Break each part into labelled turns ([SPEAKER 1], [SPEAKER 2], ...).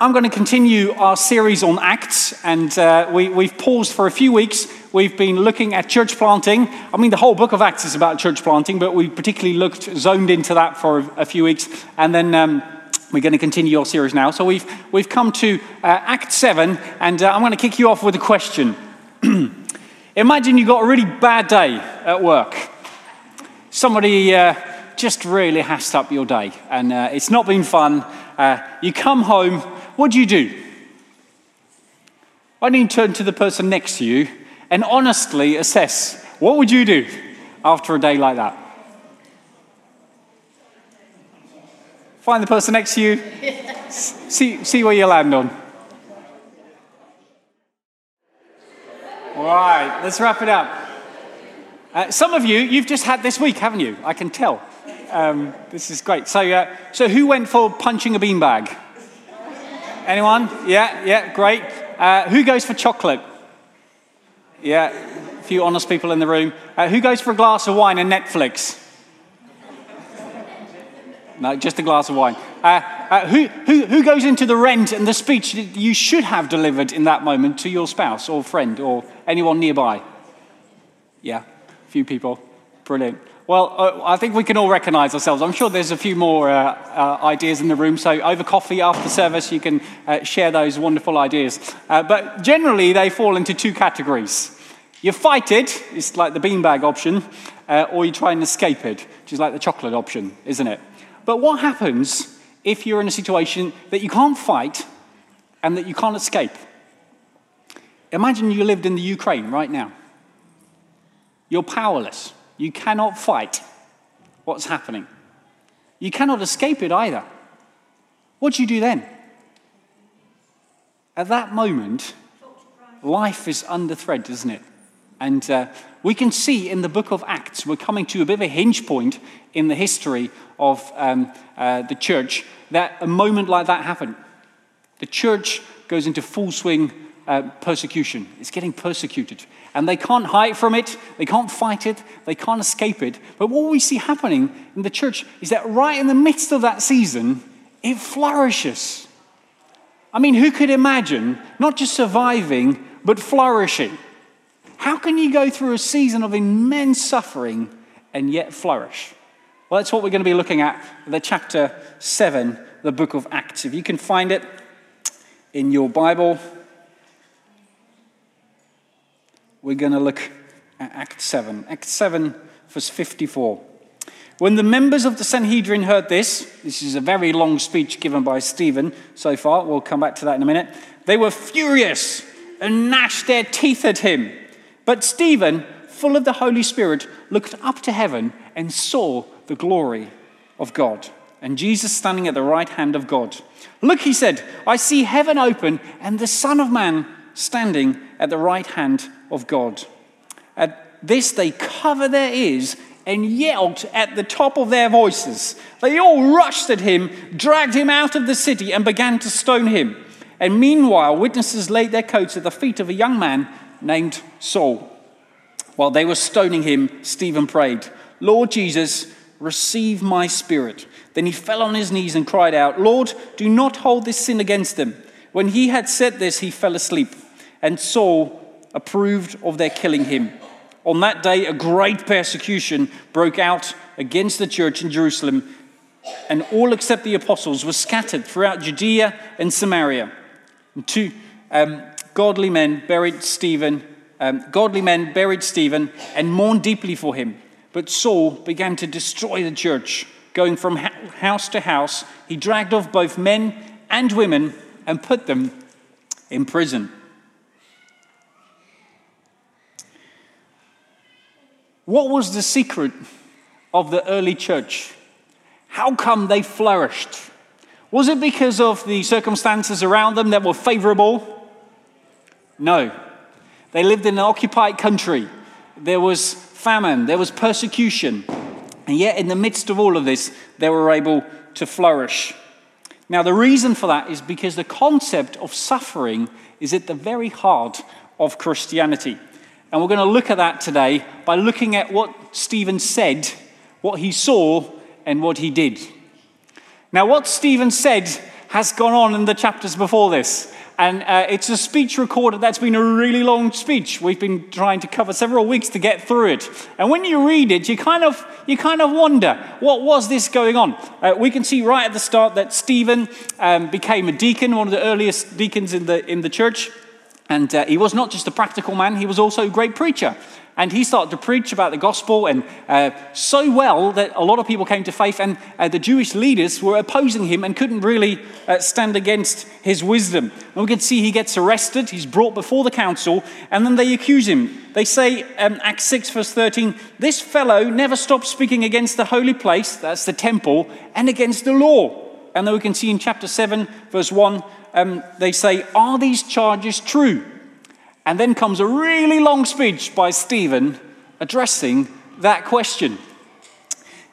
[SPEAKER 1] I'm going to continue our series on Acts, and uh, we, we've paused for a few weeks. We've been looking at church planting. I mean, the whole book of Acts is about church planting, but we particularly looked, zoned into that for a, a few weeks, and then um, we're going to continue our series now. So we've, we've come to uh, Act 7, and uh, I'm going to kick you off with a question. Imagine you got a really bad day at work. Somebody uh, just really hassed up your day, and uh, it's not been fun. Uh, you come home, what do you do? Why don't you turn to the person next to you and honestly assess what would you do after a day like that? Find the person next to you, see, see where you land on. All right, let's wrap it up. Uh, some of you, you've just had this week, haven't you? I can tell. Um, this is great. So, uh, so who went for punching a beanbag? Anyone? Yeah, yeah, great. Uh, who goes for chocolate? Yeah, a few honest people in the room. Uh, who goes for a glass of wine and Netflix? No, just a glass of wine. Uh, uh, who, who, who goes into the rent and the speech that you should have delivered in that moment to your spouse or friend or anyone nearby? Yeah, a few people. Brilliant. Well, uh, I think we can all recognize ourselves. I'm sure there's a few more uh, uh, ideas in the room. So, over coffee after service, you can uh, share those wonderful ideas. Uh, but generally, they fall into two categories. You fight it, it's like the beanbag option, uh, or you try and escape it, which is like the chocolate option, isn't it? But what happens if you're in a situation that you can't fight and that you can't escape? Imagine you lived in the Ukraine right now. You're powerless. You cannot fight what's happening. You cannot escape it either. What do you do then? At that moment, life is under threat, isn't it? And uh, we can see in the book of Acts, we're coming to a bit of a hinge point in the history of um, uh, the church, that a moment like that happened. The church goes into full swing uh, persecution, it's getting persecuted. And they can't hide from it, they can't fight it, they can't escape it. But what we see happening in the church is that right in the midst of that season, it flourishes. I mean, who could imagine not just surviving, but flourishing? How can you go through a season of immense suffering and yet flourish? Well, that's what we're going to be looking at, the chapter 7, the book of Acts. If you can find it in your Bible, we're going to look at Act 7. Act 7, verse 54. When the members of the Sanhedrin heard this, this is a very long speech given by Stephen so far, we'll come back to that in a minute, they were furious and gnashed their teeth at him. But Stephen, full of the Holy Spirit, looked up to heaven and saw the glory of God and Jesus standing at the right hand of God. Look, he said, I see heaven open and the Son of Man standing at the right hand of God. At this, they covered their ears and yelled at the top of their voices. They all rushed at him, dragged him out of the city, and began to stone him. And meanwhile, witnesses laid their coats at the feet of a young man named Saul. While they were stoning him, Stephen prayed, Lord Jesus, receive my spirit. Then he fell on his knees and cried out, Lord, do not hold this sin against them. When he had said this, he fell asleep, and Saul approved of their killing him. On that day, a great persecution broke out against the church in Jerusalem, and all except the apostles were scattered throughout Judea and Samaria. And two um, godly men buried Stephen. Um, godly men buried Stephen and mourned deeply for him. But Saul began to destroy the church, going from house to house. He dragged off both men and women and put them in prison. What was the secret of the early church? How come they flourished? Was it because of the circumstances around them that were favorable? No. They lived in an occupied country. There was famine, there was persecution. And yet, in the midst of all of this, they were able to flourish. Now, the reason for that is because the concept of suffering is at the very heart of Christianity. And we're going to look at that today by looking at what Stephen said, what he saw, and what he did. Now, what Stephen said has gone on in the chapters before this. And uh, it's a speech recorded that's been a really long speech. We've been trying to cover several weeks to get through it. And when you read it, you kind of, you kind of wonder, what was this going on? Uh, we can see right at the start that Stephen um, became a deacon, one of the earliest deacons in the, in the church. And uh, he was not just a practical man, he was also a great preacher. And he started to preach about the gospel, and uh, so well that a lot of people came to faith, and uh, the Jewish leaders were opposing him and couldn't really uh, stand against his wisdom. And we can see he gets arrested, he's brought before the council, and then they accuse him. They say, um, Acts 6, verse 13, this fellow never stopped speaking against the holy place, that's the temple, and against the law. And then we can see in chapter 7, verse 1, um, they say, Are these charges true? And then comes a really long speech by Stephen addressing that question.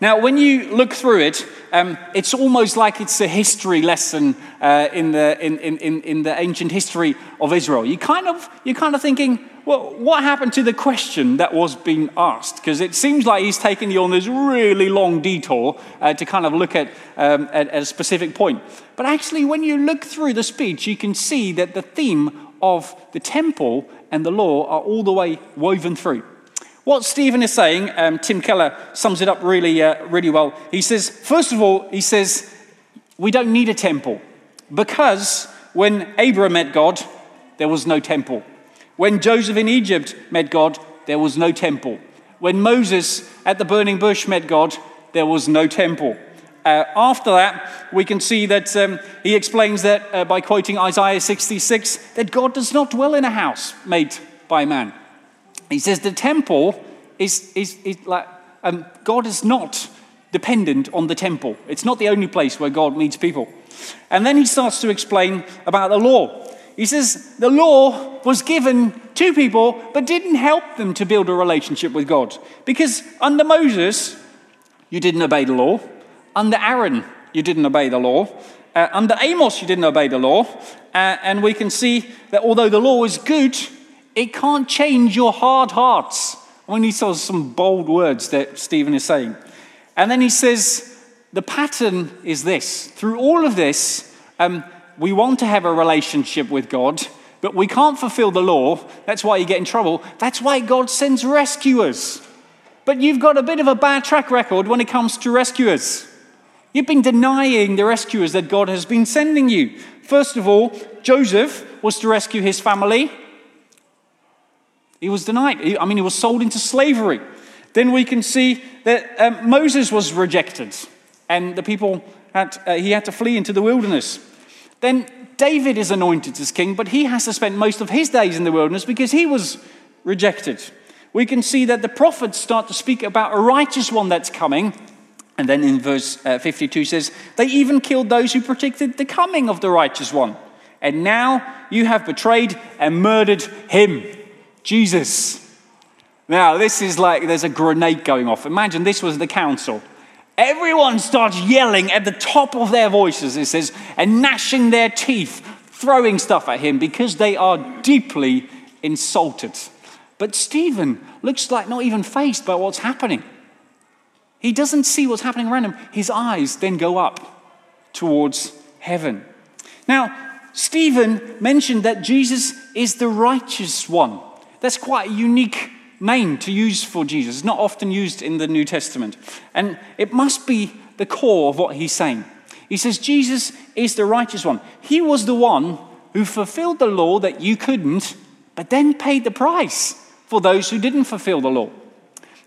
[SPEAKER 1] Now, when you look through it, um, it's almost like it's a history lesson uh, in, the, in, in, in the ancient history of Israel. You kind of, you're kind of thinking, well, what happened to the question that was being asked? Because it seems like he's taken you on this really long detour uh, to kind of look at, um, at, at a specific point. But actually, when you look through the speech, you can see that the theme of the temple and the law are all the way woven through. What Stephen is saying, um, Tim Keller sums it up really, uh, really well. He says, first of all, he says, we don't need a temple because when Abraham met God, there was no temple. When Joseph in Egypt met God, there was no temple. When Moses at the burning bush met God, there was no temple. Uh, after that, we can see that um, he explains that uh, by quoting Isaiah 66 that God does not dwell in a house made by man. He says the temple is, is, is like, um, God is not dependent on the temple. It's not the only place where God meets people. And then he starts to explain about the law. He says the law was given to people but didn't help them to build a relationship with God. Because under Moses, you didn't obey the law. Under Aaron, you didn't obey the law. Uh, under Amos, you didn't obey the law. Uh, and we can see that although the law is good, it can't change your hard hearts. When he says some bold words that Stephen is saying. And then he says, the pattern is this. Through all of this, um, we want to have a relationship with God, but we can't fulfill the law. That's why you get in trouble. That's why God sends rescuers. But you've got a bit of a bad track record when it comes to rescuers. You've been denying the rescuers that God has been sending you. First of all, Joseph was to rescue his family. He was denied. I mean, he was sold into slavery. Then we can see that um, Moses was rejected, and the people had, uh, he had to flee into the wilderness. Then David is anointed as king, but he has to spend most of his days in the wilderness because he was rejected. We can see that the prophets start to speak about a righteous one that's coming, and then in verse uh, 52 says, They even killed those who predicted the coming of the righteous one. And now you have betrayed and murdered him, Jesus. Now, this is like there's a grenade going off. Imagine this was the council. Everyone starts yelling at the top of their voices, it says, and gnashing their teeth, throwing stuff at him because they are deeply insulted. But Stephen looks like not even faced by what's happening. He doesn't see what's happening around him. His eyes then go up towards heaven. Now, Stephen mentioned that Jesus is the righteous one. That's quite a unique name to use for Jesus. It's not often used in the New Testament. And it must be the core of what he's saying. He says, Jesus is the righteous one. He was the one who fulfilled the law that you couldn't, but then paid the price for those who didn't fulfill the law.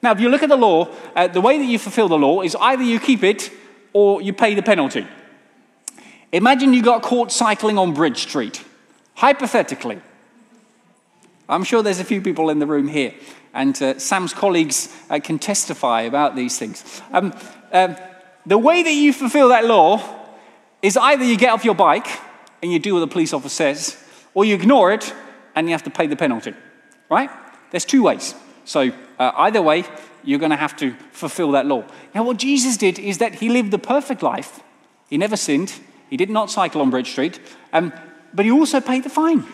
[SPEAKER 1] Now, if you look at the law, uh, the way that you fulfill the law is either you keep it or you pay the penalty. Imagine you got caught cycling on Bridge Street. Hypothetically, I'm sure there's a few people in the room here, and uh, Sam's colleagues uh, can testify about these things. Um, um, the way that you fulfill that law is either you get off your bike and you do what the police officer says, or you ignore it and you have to pay the penalty, right? There's two ways. So, uh, either way, you're going to have to fulfill that law. Now, what Jesus did is that he lived the perfect life. He never sinned, he did not cycle on Bridge Street, um, but he also paid the fine.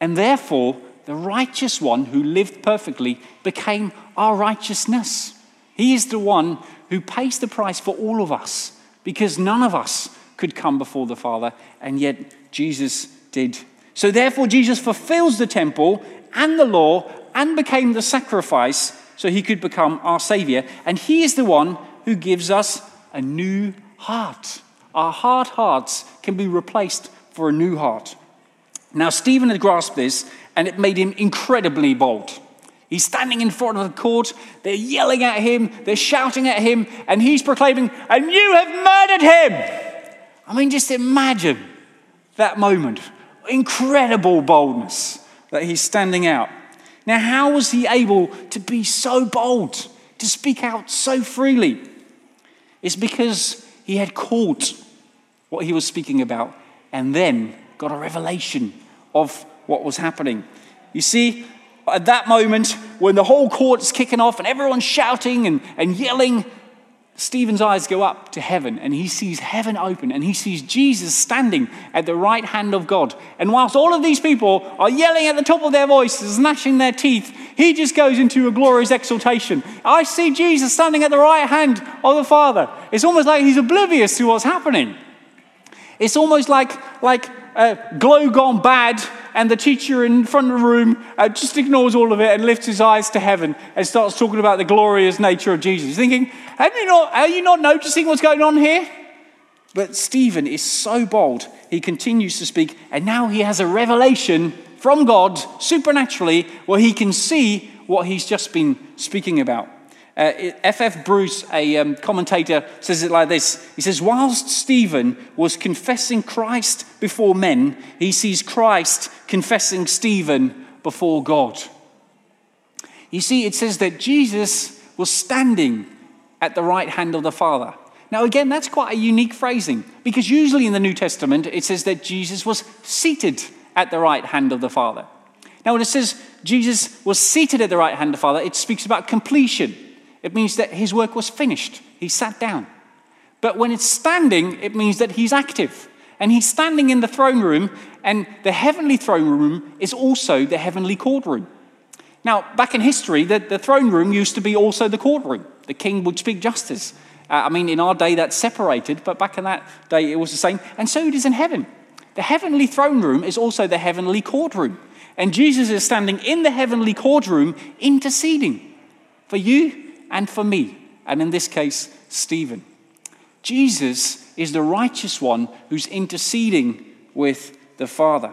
[SPEAKER 1] And therefore, the righteous one who lived perfectly became our righteousness. He is the one who pays the price for all of us because none of us could come before the Father, and yet Jesus did. So therefore, Jesus fulfills the temple and the law and became the sacrifice so he could become our Savior. And he is the one who gives us a new heart. Our hard hearts can be replaced for a new heart. Now, Stephen had grasped this, and it made him incredibly bold. He's standing in front of the court. They're yelling at him, they're shouting at him, and he's proclaiming, And you have murdered him. I mean, just imagine that moment. Incredible boldness that he's standing out. Now, how was he able to be so bold, to speak out so freely? It's because he had caught what he was speaking about and then got a revelation of what was happening. You see, at that moment, when the whole court's kicking off and everyone's shouting and, and yelling, Stephen's eyes go up to heaven and he sees heaven open and he sees Jesus standing at the right hand of God. And whilst all of these people are yelling at the top of their voices, gnashing their teeth, he just goes into a glorious exaltation. I see Jesus standing at the right hand of the Father. It's almost like he's oblivious to what's happening. It's almost like, like uh, glow gone bad, and the teacher in front of the room uh, just ignores all of it and lifts his eyes to heaven and starts talking about the glorious nature of Jesus. Thinking, have you not, are you not noticing what's going on here? But Stephen is so bold, he continues to speak, and now he has a revelation from God supernaturally where he can see what he's just been speaking about. F.F. Uh, Bruce, a um, commentator, says it like this He says, Whilst Stephen was confessing Christ before men, he sees Christ confessing Stephen before God. You see, it says that Jesus was standing at the right hand of the Father. Now, again, that's quite a unique phrasing because usually in the New Testament it says that Jesus was seated at the right hand of the Father. Now, when it says Jesus was seated at the right hand of the Father, it speaks about completion. It means that his work was finished. He sat down. But when it's standing, it means that he's active. And he's standing in the throne room, and the heavenly throne room is also the heavenly courtroom. Now, back in history, the, the throne room used to be also the courtroom. The king would speak justice. Uh, I mean, in our day, that's separated, but back in that day, it was the same. And so it is in heaven. The heavenly throne room is also the heavenly courtroom. And Jesus is standing in the heavenly courtroom interceding for you and for me, and in this case, Stephen. Jesus is the righteous one who's interceding with the Father.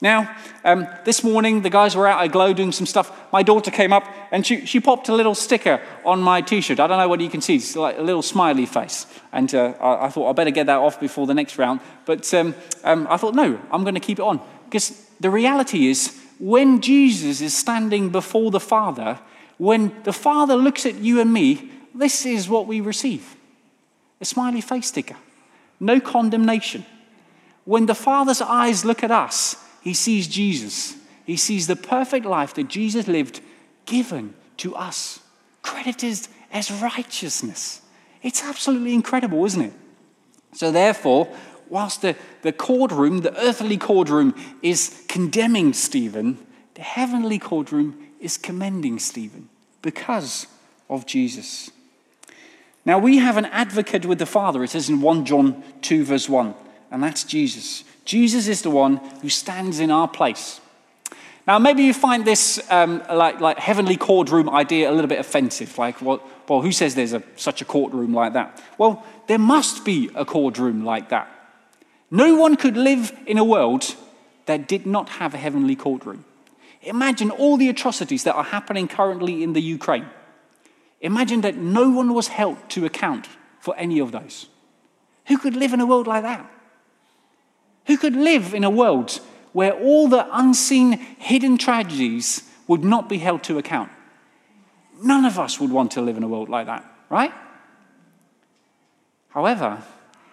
[SPEAKER 1] Now, um, this morning, the guys were out at Glow doing some stuff. My daughter came up and she, she popped a little sticker on my t shirt. I don't know whether you can see, it's like a little smiley face. And uh, I, I, thought I better get that off before the next round. But um, um, I thought, no, I'm going to keep it on. Because the reality is, when Jesus is standing before the Father, when the Father looks at you and me, this is what we receive a smiley face sticker, no condemnation. When the Father's eyes look at us, he sees Jesus. He sees the perfect life that Jesus lived given to us, credited as righteousness. It's absolutely incredible, isn't it? So, therefore, whilst the, the courtroom, the earthly courtroom, is condemning Stephen, the heavenly courtroom is commending Stephen because of Jesus. Now, we have an advocate with the Father, it says in 1 John 2, verse 1, and that's Jesus. Jesus is the one who stands in our place. Now, maybe you find this um, like, like heavenly courtroom idea a little bit offensive. Like, well, well who says there's a, such a courtroom like that? Well, there must be a courtroom like that. No one could live in a world that did not have a heavenly courtroom. Imagine all the atrocities that are happening currently in the Ukraine. Imagine that no one was held to account for any of those. Who could live in a world like that? Who could live in a world where all the unseen, hidden tragedies would not be held to account? None of us would want to live in a world like that, right? However,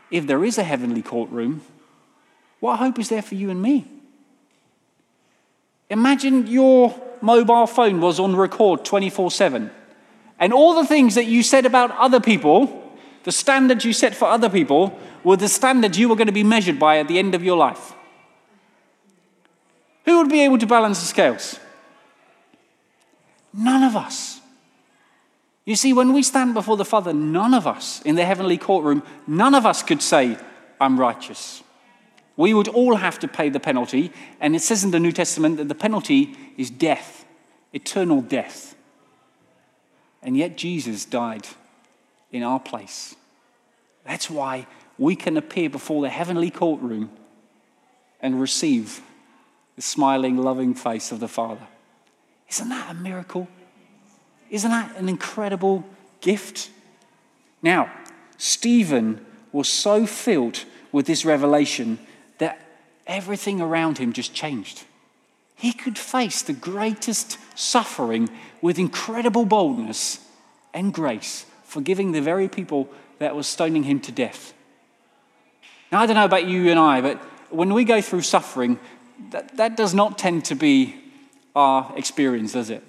[SPEAKER 1] if there is a heavenly courtroom, what hope is there for you and me? Imagine your mobile phone was on record 24 7. And all the things that you said about other people, the standards you set for other people, were the standards you were going to be measured by at the end of your life. Who would be able to balance the scales? None of us. You see, when we stand before the Father, none of us in the heavenly courtroom, none of us could say, I'm righteous. We would all have to pay the penalty, and it says in the New Testament that the penalty is death, eternal death. And yet Jesus died in our place. That's why we can appear before the heavenly courtroom and receive the smiling, loving face of the Father. Isn't that a miracle? Isn't that an incredible gift? Now, Stephen was so filled with this revelation everything around him just changed. He could face the greatest suffering with incredible boldness and grace, forgiving the very people that were stoning him to death. Now, I don't know about you and I, but when we go through suffering, that, that does not tend to be our experience, does it?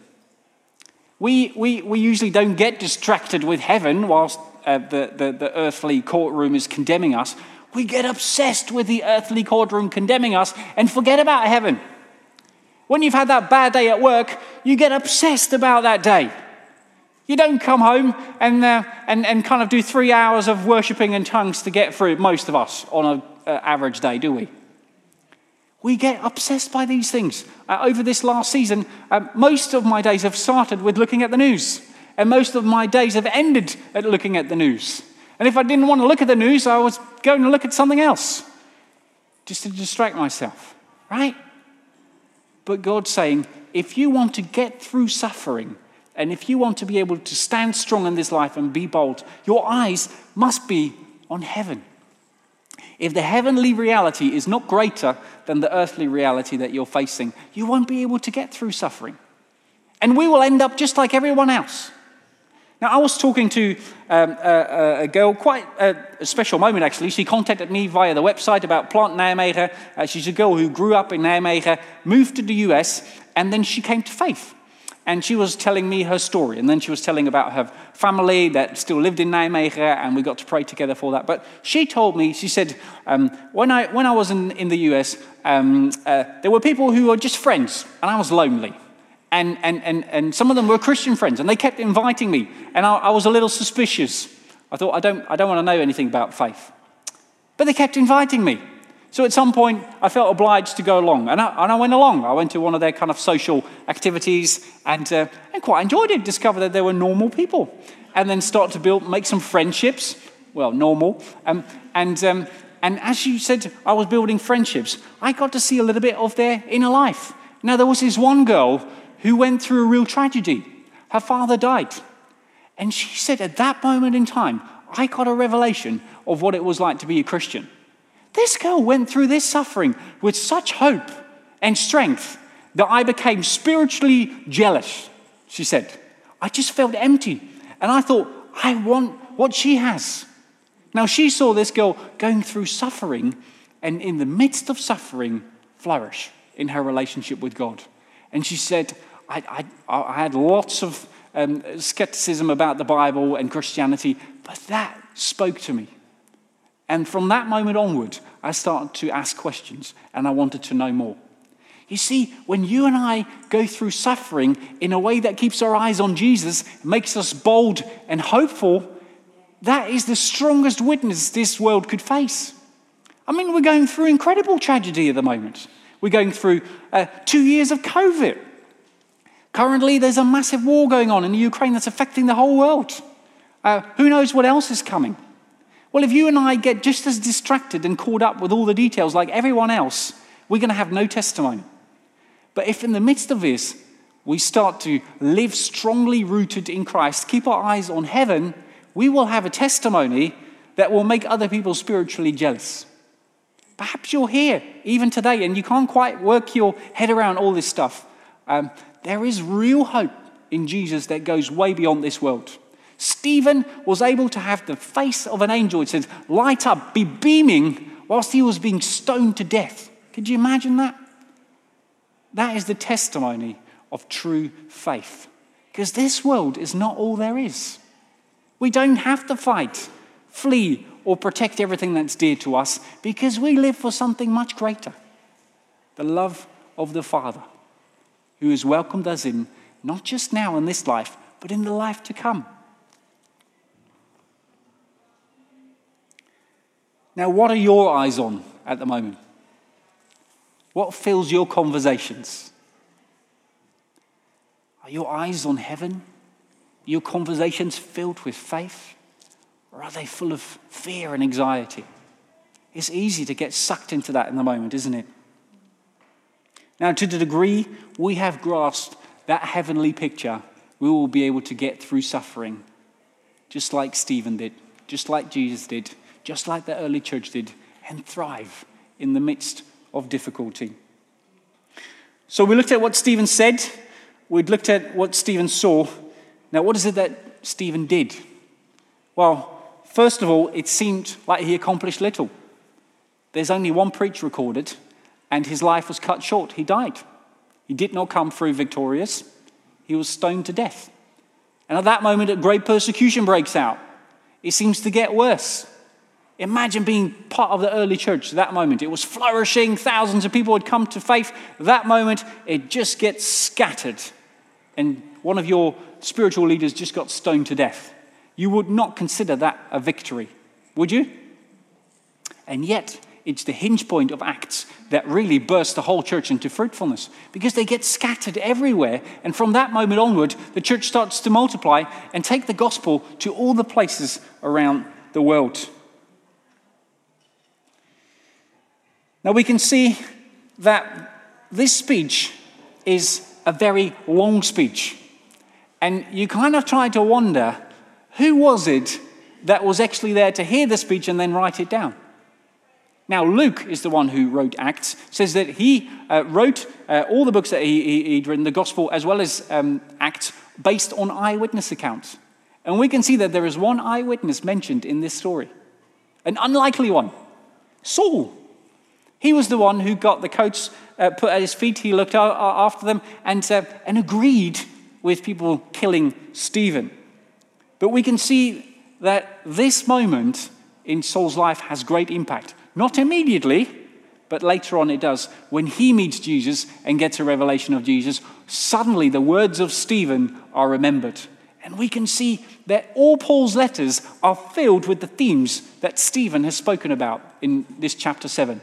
[SPEAKER 1] We, we, we usually don't get distracted with heaven whilst uh, the, the, the earthly courtroom is condemning us. We get obsessed with the earthly courtroom condemning us and forget about heaven. When you've had that bad day at work, you get obsessed about that day. You don't come home and, uh, and, and kind of do three hours of worshipping in tongues to get through, most of us, on an uh, average day, do we? We get obsessed by these things. Uh, over this last season, uh, most of my days have started with looking at the news, and most of my days have ended at looking at the news. And if I didn't want to look at the news, I was going to look at something else just to distract myself, right? But God's saying, if you want to get through suffering, and if you want to be able to stand strong in this life and be bold, your eyes must be on heaven. If the heavenly reality is not greater than the earthly reality that you're facing, you won't be able to get through suffering. And we will end up just like everyone else. Now, I was talking to um, a, a, girl, quite a, a, special moment actually. She contacted me via the website about Plant Nijmegen. Uh, she's a girl who grew up in Nijmegen, moved to the US, and then she came to faith and she was telling me her story. And then she was telling about her family that still lived in Nijmegen, and we got to pray together for that. But she told me, she said, um, when, I, when I was in, in the US, um, uh, there were people who were just friends, and I was lonely. And, and, and, and some of them were Christian friends, and they kept inviting me, and I, I was a little suspicious. I thought, I don't, I don't want to know anything about faith. But they kept inviting me. So at some point, I felt obliged to go along, and I, and I went along. I went to one of their kind of social activities and, uh, and quite enjoyed it. Discovered that they were normal people, and then start to build, make some friendships. Well, normal. Um, and, um, and as you said, I was building friendships. I got to see a little bit of their inner life. Now, there was this one girl who went through a real tragedy. Her father died. And she said, at that moment in time, I got a revelation of what it was like to be a Christian. This girl went through this suffering with such hope and strength that I became spiritually jealous, she said. I just felt empty. And I thought, I want what she has. Now, she saw this girl going through suffering and in the midst of suffering, flourish in her relationship with God. And she said, I, I, I had lots of um, skepticism about the Bible and Christianity, but that spoke to me. And from that moment onward, I started to ask questions and I wanted to know more. You see, when you and I go through suffering in a way that keeps our eyes on Jesus, makes us bold and hopeful, that is the strongest witness this world could face. I mean, we're going through incredible tragedy at the moment. We're going through uh, two years of COVID. Currently, there's a massive war going on in Ukraine that's affecting the whole world. Uh, who knows what else is coming? Well, if you and I get just as distracted and caught up with all the details like everyone else, we're going to have no testimony. But if in the midst of this, we start to live strongly rooted in Christ, keep our eyes on heaven, we will have a testimony that will make other people spiritually jealous. Perhaps you're here even today and you can't quite work your head around all this stuff. Um, there is real hope in Jesus that goes way beyond this world. Stephen was able to have the face of an angel, it says, light up, be beaming whilst he was being stoned to death. Could you imagine that? That is the testimony of true faith. Because this world is not all there is. We don't have to fight, flee, or protect everything that's dear to us because we live for something much greater the love of the Father, who has welcomed us in, not just now in this life, but in the life to come. Now, what are your eyes on at the moment? What fills your conversations? Are your eyes on heaven? Your conversations filled with faith? Or are they full of fear and anxiety? It's easy to get sucked into that in the moment, isn't it? Now, to the degree we have grasped that heavenly picture, we will be able to get through suffering, just like Stephen did, just like Jesus did, just like the early church did, and thrive in the midst of difficulty. So, we looked at what Stephen said, we looked at what Stephen saw. Now, what is it that Stephen did? Well, first of all, it seemed like he accomplished little. There's only one preach recorded, and his life was cut short. He died. He did not come through victorious, he was stoned to death. And at that moment, a great persecution breaks out. It seems to get worse. Imagine being part of the early church at that moment. It was flourishing, thousands of people had come to faith. That moment, it just gets scattered. And one of your spiritual leaders just got stoned to death. You would not consider that a victory, would you? And yet, it's the hinge point of Acts that really bursts the whole church into fruitfulness because they get scattered everywhere. And from that moment onward, the church starts to multiply and take the gospel to all the places around the world. Now we can see that this speech is a very long speech. And you kind of try to wonder who was it that was actually there to hear the speech and then write it down? Now, Luke is the one who wrote Acts, says that he uh, wrote uh, all the books that he, would written, the Gospel as well as um, Acts, based on eyewitness accounts. And we can see that there is one eyewitness mentioned in this story, an unlikely one Saul. He was the one who got the coats uh, put at his feet, he looked after them and, uh, and agreed with people killing Stephen. But we can see that this moment in Saul's life has great impact. Not immediately, but later on it does. When he meets Jesus and gets a revelation of Jesus, suddenly the words of Stephen are remembered. And we can see that all Paul's letters are filled with the themes that Stephen has spoken about in this chapter 7.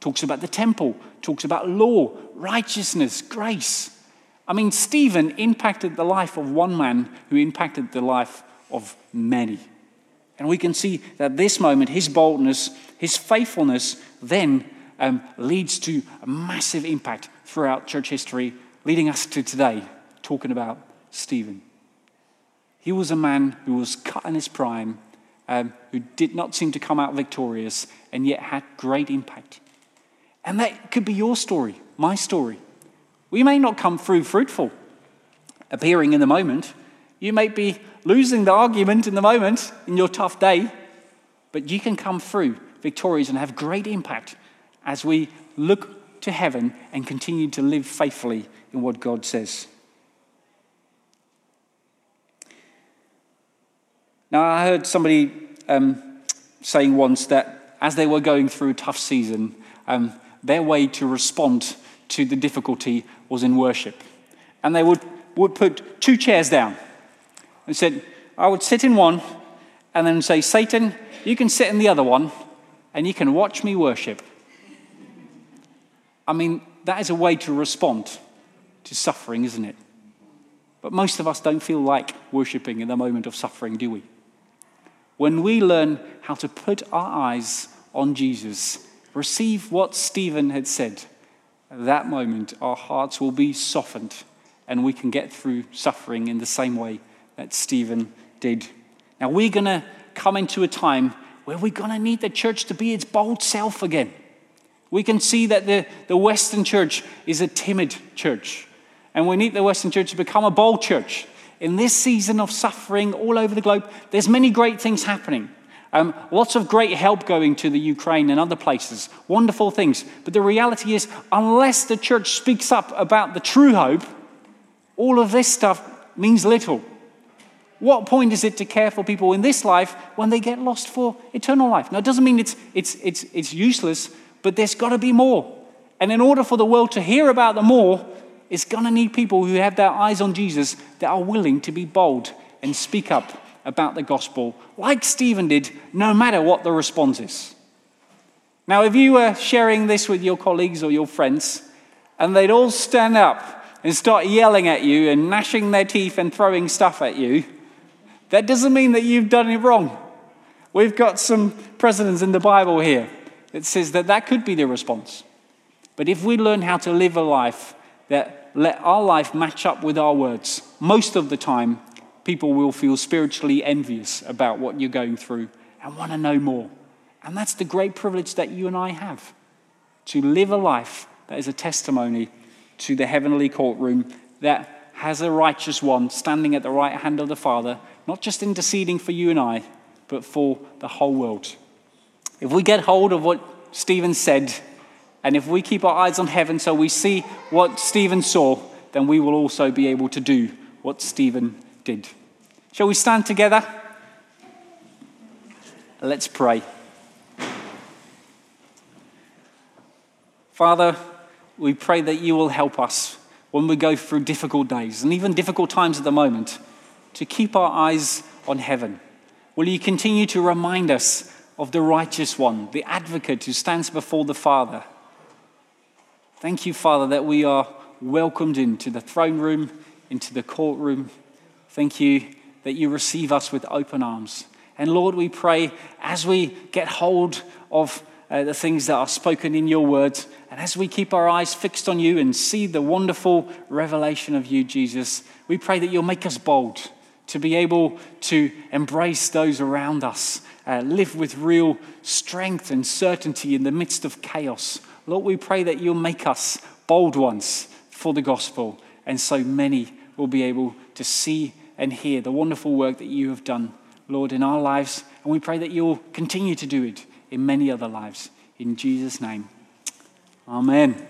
[SPEAKER 1] Talks about the temple, talks about law, righteousness, grace. I mean, Stephen impacted the life of one man who impacted the life of many. And we can see that this moment, his boldness, his faithfulness, then um, leads to a massive impact throughout church history, leading us to today, talking about Stephen. He was a man who was cut in his prime, um, who did not seem to come out victorious, and yet had great impact. And that could be your story, my story. We may not come through fruitful, appearing in the moment. You may be losing the argument in the moment in your tough day, but you can come through victorious and have great impact as we look to heaven and continue to live faithfully in what God says. Now, I heard somebody um, saying once that as they were going through a tough season, um, their way to respond to the difficulty was in worship. And they would, would put two chairs down and said, I would sit in one and then say, Satan, you can sit in the other one and you can watch me worship. I mean, that is a way to respond to suffering, isn't it? But most of us don't feel like worshipping in the moment of suffering, do we? When we learn how to put our eyes on Jesus, receive what Stephen had said, at that moment our hearts will be softened and we can get through suffering in the same way that Stephen did. Now, we're going to come into a time where we're going to need the church to be its bold self again. We can see that the, the Western church is a timid church, and we need the Western church to become a bold church. In this season of suffering all over the globe, there's many great things happening. Um, lots of great help going to the Ukraine and other places. Wonderful things. But the reality is, unless the church speaks up about the true hope, all of this stuff means little. What point is it to care for people in this life when they get lost for eternal life? Now, it doesn't mean it's, it's, it's, it's useless, but there's got to be more. And in order for the world to hear about the more, it's going to need people who have their eyes on Jesus that are willing to be bold and speak up about the gospel, like Stephen did, no matter what the response is. Now, if you were sharing this with your colleagues or your friends, and they'd all stand up and start yelling at you and gnashing their teeth and throwing stuff at you, that doesn't mean that you've done it wrong. We've got some precedents in the Bible here that says that that could be the response. But if we learn how to live a life that let our life match up with our words, most of the time, people will feel spiritually envious about what you're going through and want to know more. And that's the great privilege that you and I have to live a life that is a testimony to the heavenly courtroom that has a righteous one standing at the right hand of the Father, not just interceding for you and I, but for the whole world. If we get hold of what Stephen said, and if we keep our eyes on heaven so we see what Stephen saw, then we will also be able to do what Stephen did. Shall we stand together? Let's pray. Father, we pray that you will help us when we go through difficult days and even difficult times at the moment to keep our eyes on heaven. Will you continue to remind us of the righteous one, the advocate who stands before the Father? Thank you, Father, that we are welcomed into the throne room, into the courtroom. Thank you that you receive us with open arms. And Lord, we pray as we get hold of uh, the things that are spoken in your words, and as we keep our eyes fixed on you and see the wonderful revelation of you, Jesus, we pray that you'll make us bold to be able to embrace those around us, uh, live with real strength and certainty in the midst of chaos. Lord, we pray that you'll make us bold ones for the gospel, and so many will be able to see and hear the wonderful work that you have done, Lord, in our lives. And we pray that you'll continue to do it in many other lives. In Jesus' name, amen.